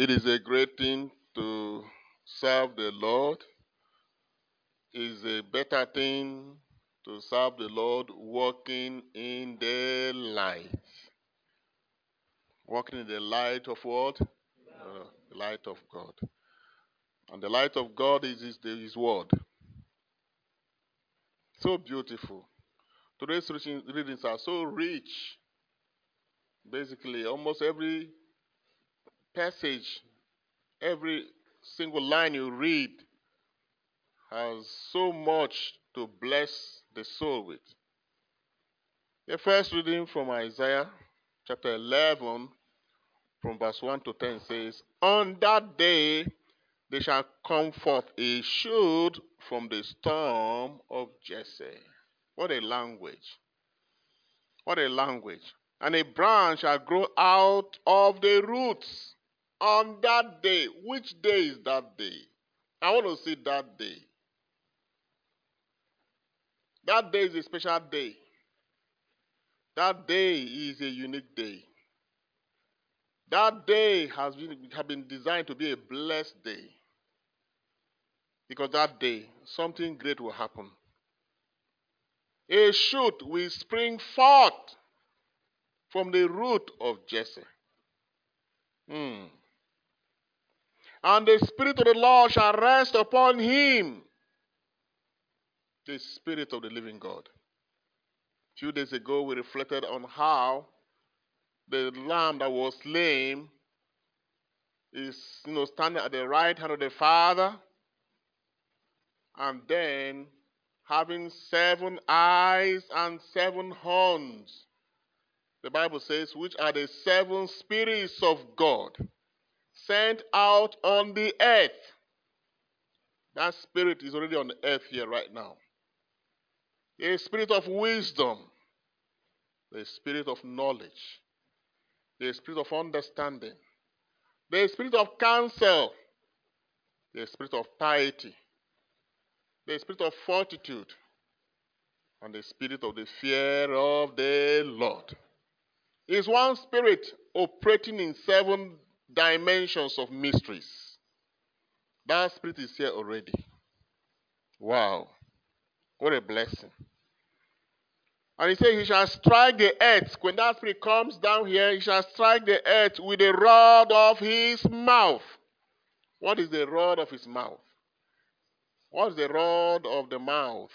It is a great thing to serve the Lord. It is a better thing to serve the Lord walking in the light. Walking in the light of what? Uh, the light of God. And the light of God is His, his Word. So beautiful. Today's readings are so rich. Basically, almost every passage, every single line you read has so much to bless the soul with. The first reading from Isaiah chapter 11, from verse 1 to 10 says, On that day they shall come forth a shoot from the storm of Jesse. What a language! What a language. And a branch shall grow out of the roots on that day. Which day is that day? I want to see that day. That day is a special day. That day is a unique day. That day has been, has been designed to be a blessed day. Because that day, something great will happen. A shoot will spring forth from the root of Jesse. Hmm. And the Spirit of the Lord shall rest upon him. The Spirit of the living God. A few days ago, we reflected on how the lamb that was slain is you know, standing at the right hand of the Father and then having seven eyes and seven horns. The Bible says, which are the seven spirits of God sent out on the earth. That spirit is already on the earth here right now. A spirit of wisdom, the spirit of knowledge, the spirit of understanding, the spirit of counsel, the spirit of piety, the spirit of fortitude, and the spirit of the fear of the Lord. Is one spirit operating in seven dimensions of mysteries. That spirit is here already. Wow. What a blessing. And he said, He shall strike the earth. When that spirit comes down here, he shall strike the earth with the rod of his mouth. What is the rod of his mouth? What's the rod of the mouth?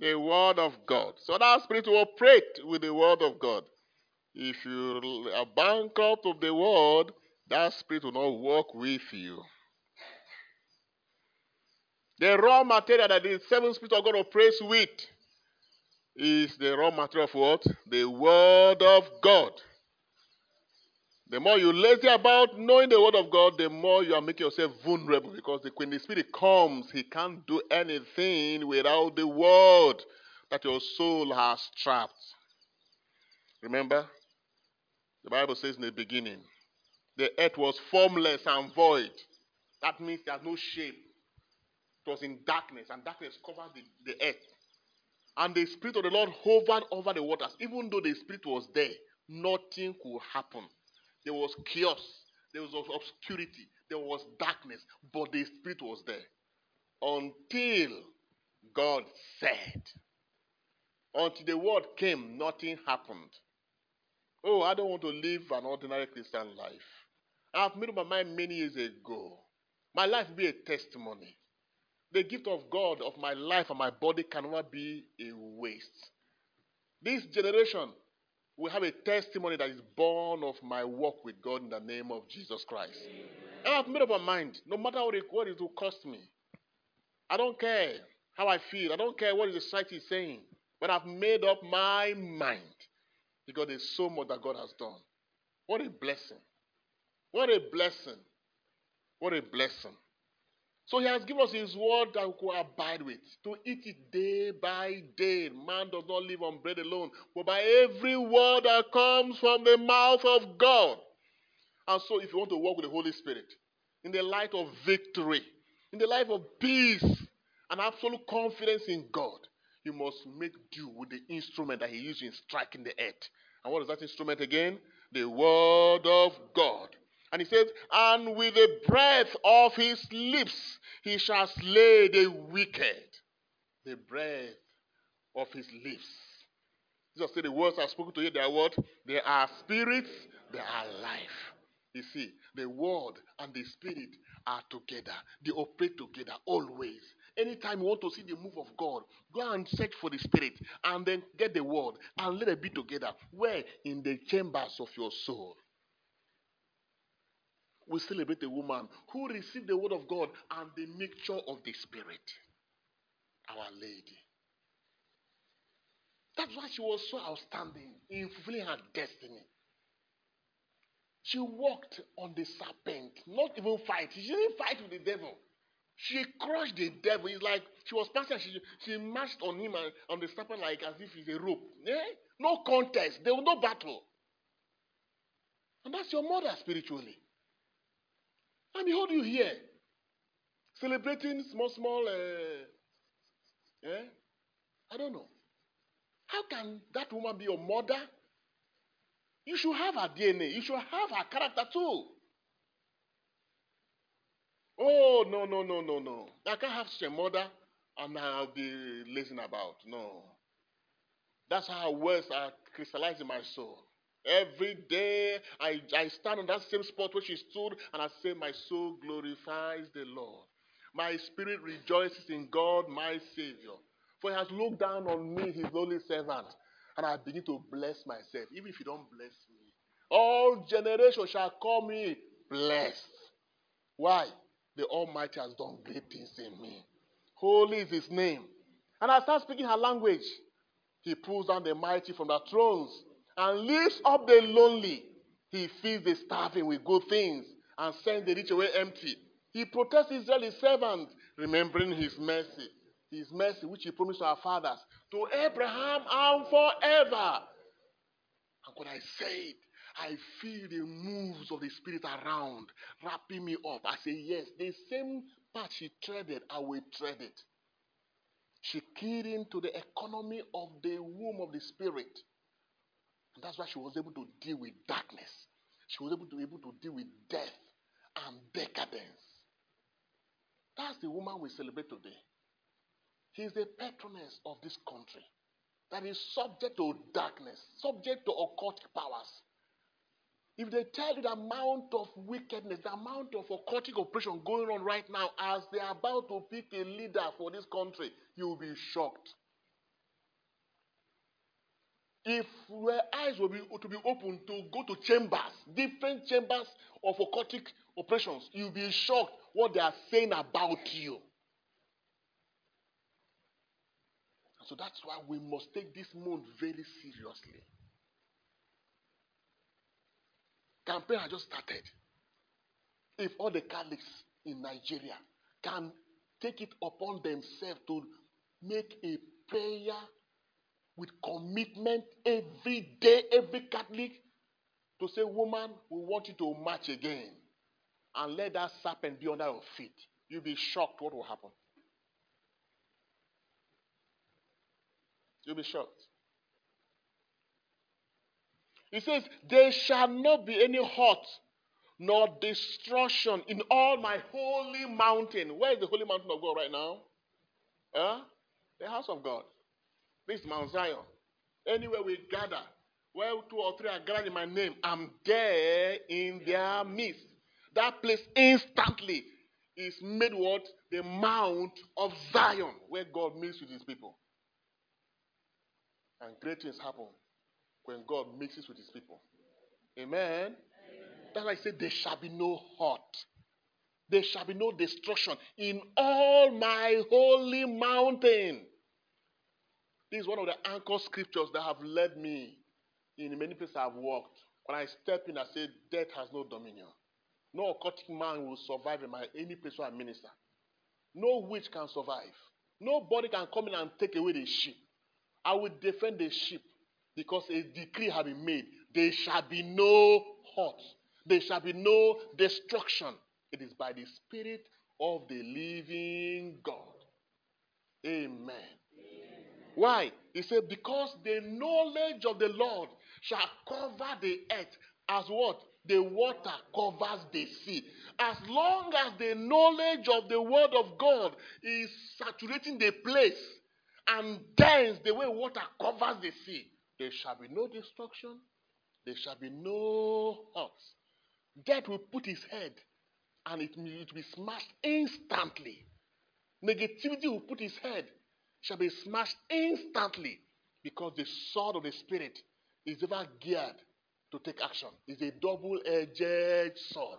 The word of God. So that spirit will operate with the word of God. If you are bankrupt of the word, that spirit will not work with you. The raw material that the seven spirits of God operates with is the raw material of what? The word of God. The more you lazy about knowing the word of God, the more you are making yourself vulnerable because when the Spirit comes, He can't do anything without the word that your soul has trapped. Remember, the Bible says in the beginning, the earth was formless and void. That means there's no shape. It was in darkness, and darkness covered the, the earth. And the Spirit of the Lord hovered over the waters. Even though the Spirit was there, nothing could happen. There was chaos. There was obscurity. There was darkness. But the Spirit was there. Until God said. Until the word came, nothing happened. Oh, I don't want to live an ordinary Christian life. I've made up my mind many years ago. My life be a testimony. The gift of God of my life and my body cannot be a waste. This generation will have a testimony that is born of my work with God in the name of Jesus Christ. And I've made up my mind, no matter what it, what it will cost me. I don't care how I feel. I don't care what the society is saying. But I've made up my mind because there's so much that God has done. What a blessing. What a blessing. What a blessing. So he has given us his word that we could abide with, to eat it day by day. Man does not live on bread alone, but by every word that comes from the mouth of God. And so, if you want to walk with the Holy Spirit in the light of victory, in the life of peace, and absolute confidence in God, you must make do with the instrument that He used in striking the earth. And what is that instrument again? The Word of God. And he says, And with the breath of his lips he shall slay the wicked. The breath of his lips. Jesus said, The words I've spoken to you, they are what? They are spirits, they are life. You see, the word and the spirit are together. They operate together always. Anytime you want to see the move of God, go and search for the spirit and then get the word and let it be together. Where? In the chambers of your soul. We celebrate a woman who received the word of God and the mixture of the spirit. Our lady. That's why she was so outstanding in fulfilling her destiny. She walked on the serpent, not even fight. She didn't fight with the devil. She crushed the devil. It's like she was passing, she, she marched on him and on the serpent like as if he's a rope. Eh? No contest. There was no battle. And that's your mother spiritually. And behold you here, celebrating small, small, uh, eh? I don't know. How can that woman be your mother? You should have her DNA. You should have her character too. Oh, no, no, no, no, no. I can't have such a mother and I'll be lazing about. No. That's how words are crystallizing my soul. Every day I, I stand on that same spot where she stood and I say, My soul glorifies the Lord. My spirit rejoices in God, my Savior. For he has looked down on me, his lowly servant, and I begin to bless myself. Even if you don't bless me, all generations shall call me blessed. Why? The Almighty has done great things in me. Holy is his name. And I start speaking her language. He pulls down the mighty from their thrones and lifts up the lonely. He feeds the starving with good things and sends the rich away empty. He protects Israel, his servant, remembering his mercy. His mercy, which he promised to our fathers, to Abraham and forever. And when I say it, I feel the moves of the Spirit around, wrapping me up. I say, Yes, the same path she treaded, I will tread it. She keyed into the economy of the womb of the Spirit. And that's why she was able to deal with darkness. She was able to, able to deal with death and decadence. That's the woman we celebrate today. He's the patroness of this country that is subject to darkness, subject to occult powers. If they tell you the amount of wickedness, the amount of occultic operation going on right now as they are about to pick a leader for this country, you will be shocked. If your eyes will be to be open to go to chambers, different chambers of occultic operations, you'll be shocked what they are saying about you. So that's why we must take this month very seriously. Campaign has just started. If all the Catholics in Nigeria can take it upon themselves to make a prayer with commitment every day, every Catholic, to say, Woman, we want you to march again. And let that serpent be under your feet. You'll be shocked what will happen. You'll be shocked. He says, There shall not be any hurt nor destruction in all my holy mountain. Where is the holy mountain of God right now? Huh? The house of God. This is Mount Zion. Anywhere we gather, where two or three are gathered in my name, I'm there in their midst. That place instantly is made what? The Mount of Zion, where God meets with his people. And great things happen when God mixes with his people. Amen. Amen. That's why I say there shall be no hurt. There shall be no destruction in all my holy mountain. This is one of the anchor scriptures that have led me in many places I've walked. When I step in, I say, Death has no dominion. No occultic man will survive in my any place where I minister. No witch can survive. Nobody can come in and take away the sheep. I will defend the sheep because a decree has been made. There shall be no hurt. There shall be no destruction. It is by the Spirit of the living God. Amen. Amen. Why? He said, Because the knowledge of the Lord shall cover the earth as what? the water covers the sea. As long as the knowledge of the word of God is saturating the place and dense the way water covers the sea, there shall be no destruction, there shall be no hurt. Death will put his head and it will be smashed instantly. Negativity will put his head, shall be smashed instantly because the sword of the Spirit is ever geared to take action. It's a double edged sword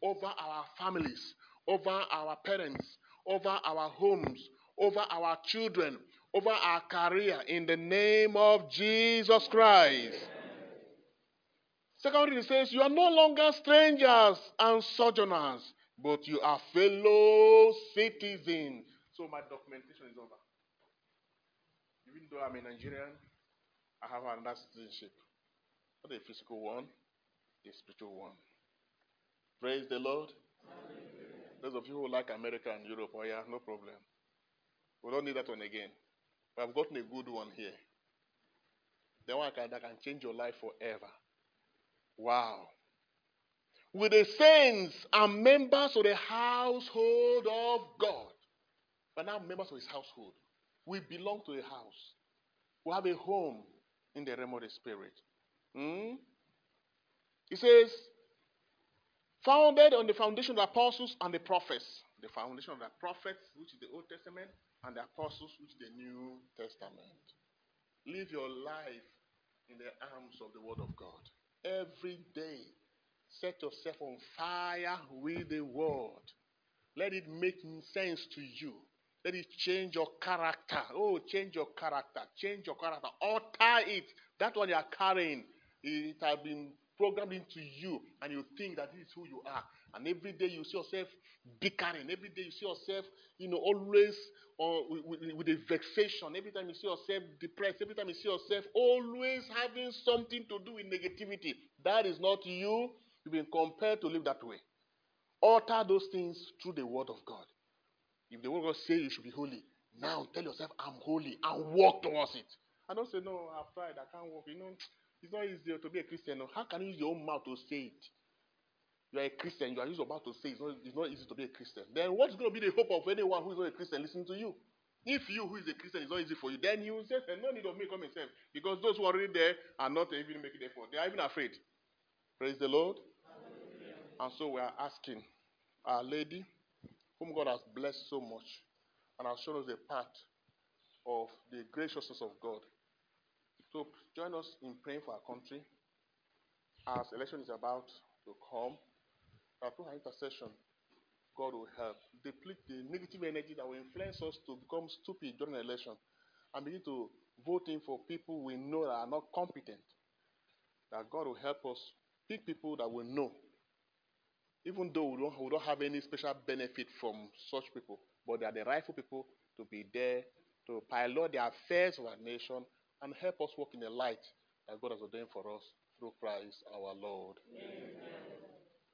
over our families, over our parents, over our homes, over our children, over our career in the name of Jesus Christ. Secondly, it says, You are no longer strangers and sojourners, but you are fellow citizens. So my documentation is over. Even though I'm a Nigerian, I have another citizenship. Not a physical one, a spiritual one. Praise the Lord. Those of you who like America and Europe, oh yeah, no problem. We don't need that one again. Have gotten a good one here. The one that can change your life forever. Wow. With the saints and members of the household of God. But now, members of his household. We belong to a house. We have a home in the realm of the spirit. Hmm? He says, founded on the foundation of the apostles and the prophets. The foundation of the prophets, which is the Old Testament, and the apostles, which the New Testament. Live your life in the arms of the Word of God every day. Set yourself on fire with the word. Let it make sense to you. Let it change your character. Oh, change your character. Change your character. Alter it. That one you are carrying, it has been programmed into you, and you think that this is who you are. And every day you see yourself bickering. Every day you see yourself, you know, always uh, with, with, with a vexation. Every time you see yourself depressed. Every time you see yourself always having something to do with negativity. That is not you. You've been compelled to live that way. Alter those things through the word of God. If the word of God says you should be holy, now tell yourself, I'm holy, and walk towards it. I don't say, no, I've tried, I can't walk. You know, it's not easy to be a Christian. How can you use your own mouth to say it? You are a Christian, you are just about to say it's not, it's not easy to be a Christian. Then what's going to be the hope of anyone who is not a Christian listening to you? If you, who is a Christian, is not easy for you, then you will say, no need of me coming self. Because those who are already there are not even making effort. They are even afraid. Praise the Lord. And so we are asking Our Lady, whom God has blessed so much, and has shown us a path of the graciousness of God. So join us in praying for our country as election is about to come. Through our intercession, God will help deplete the negative energy that will influence us to become stupid during the election and begin to vote in for people we know that are not competent. That God will help us pick people that we know, even though we don't, we don't have any special benefit from such people, but they are the rightful people to be there to pilot the affairs of our nation and help us walk in the light that God has ordained for us through Christ our Lord. Amen.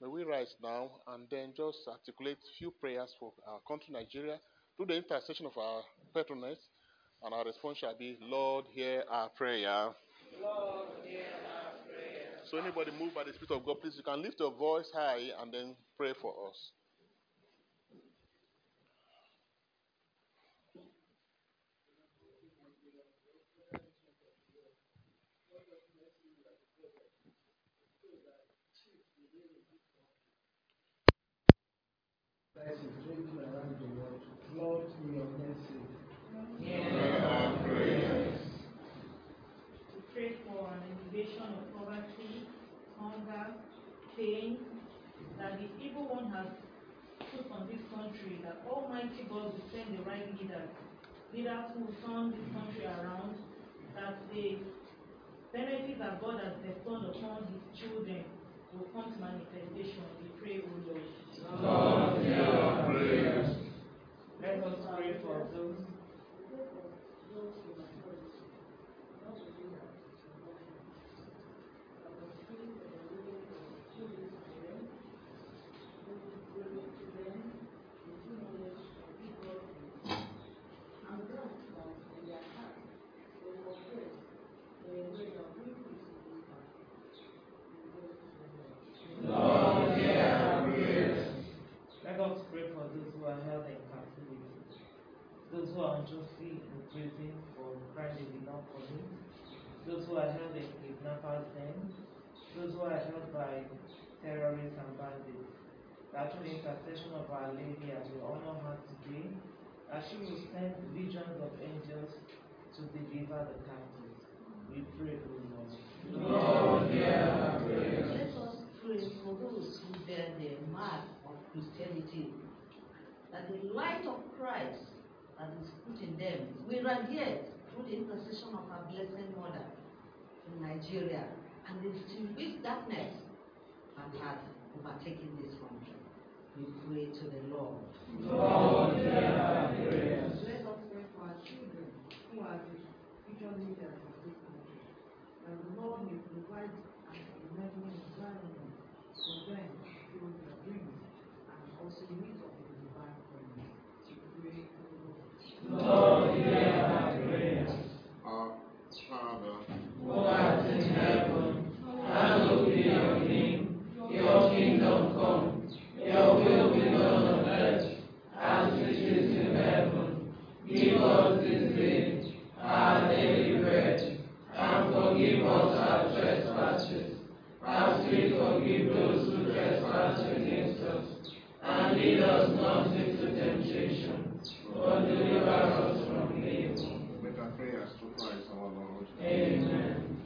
May we rise now and then just articulate few prayers for our country, Nigeria, through the intercession of our patroness, and our response shall be, Lord, hear our prayer. Lord, hear our prayer. So anybody moved by the Spirit of God, please, you can lift your voice high and then pray for us. Lord, in your mercy. To pray for an elevation of poverty, hunger, pain that the evil one has put on this country, that Almighty God will send the right leaders, leaders who will turn this country around, that the benefits God upon for the crime they did not commit, those who are held in kidnappers' hands, those who are held by terrorists and bandits. That through the intercession of Our Lady as we honor her today, that she will send legions of angels to deliver the captives. We pray, O Lord. Lord, hear our. Let us pray for those who bear the mark of Christianity, that the light of Christ that is put in them will radiate through the intercession of our Blessed Mother in Nigeria and extinguish darkness that has overtaken this country. We pray to the Lord. Lord, hear our prayers. Let us pray for our children who are the future leaders of this country. That the Lord may provide an enabling environment for them to fulfill their dreams and also meet up with the divine promise. We pray to the Lord. Lord,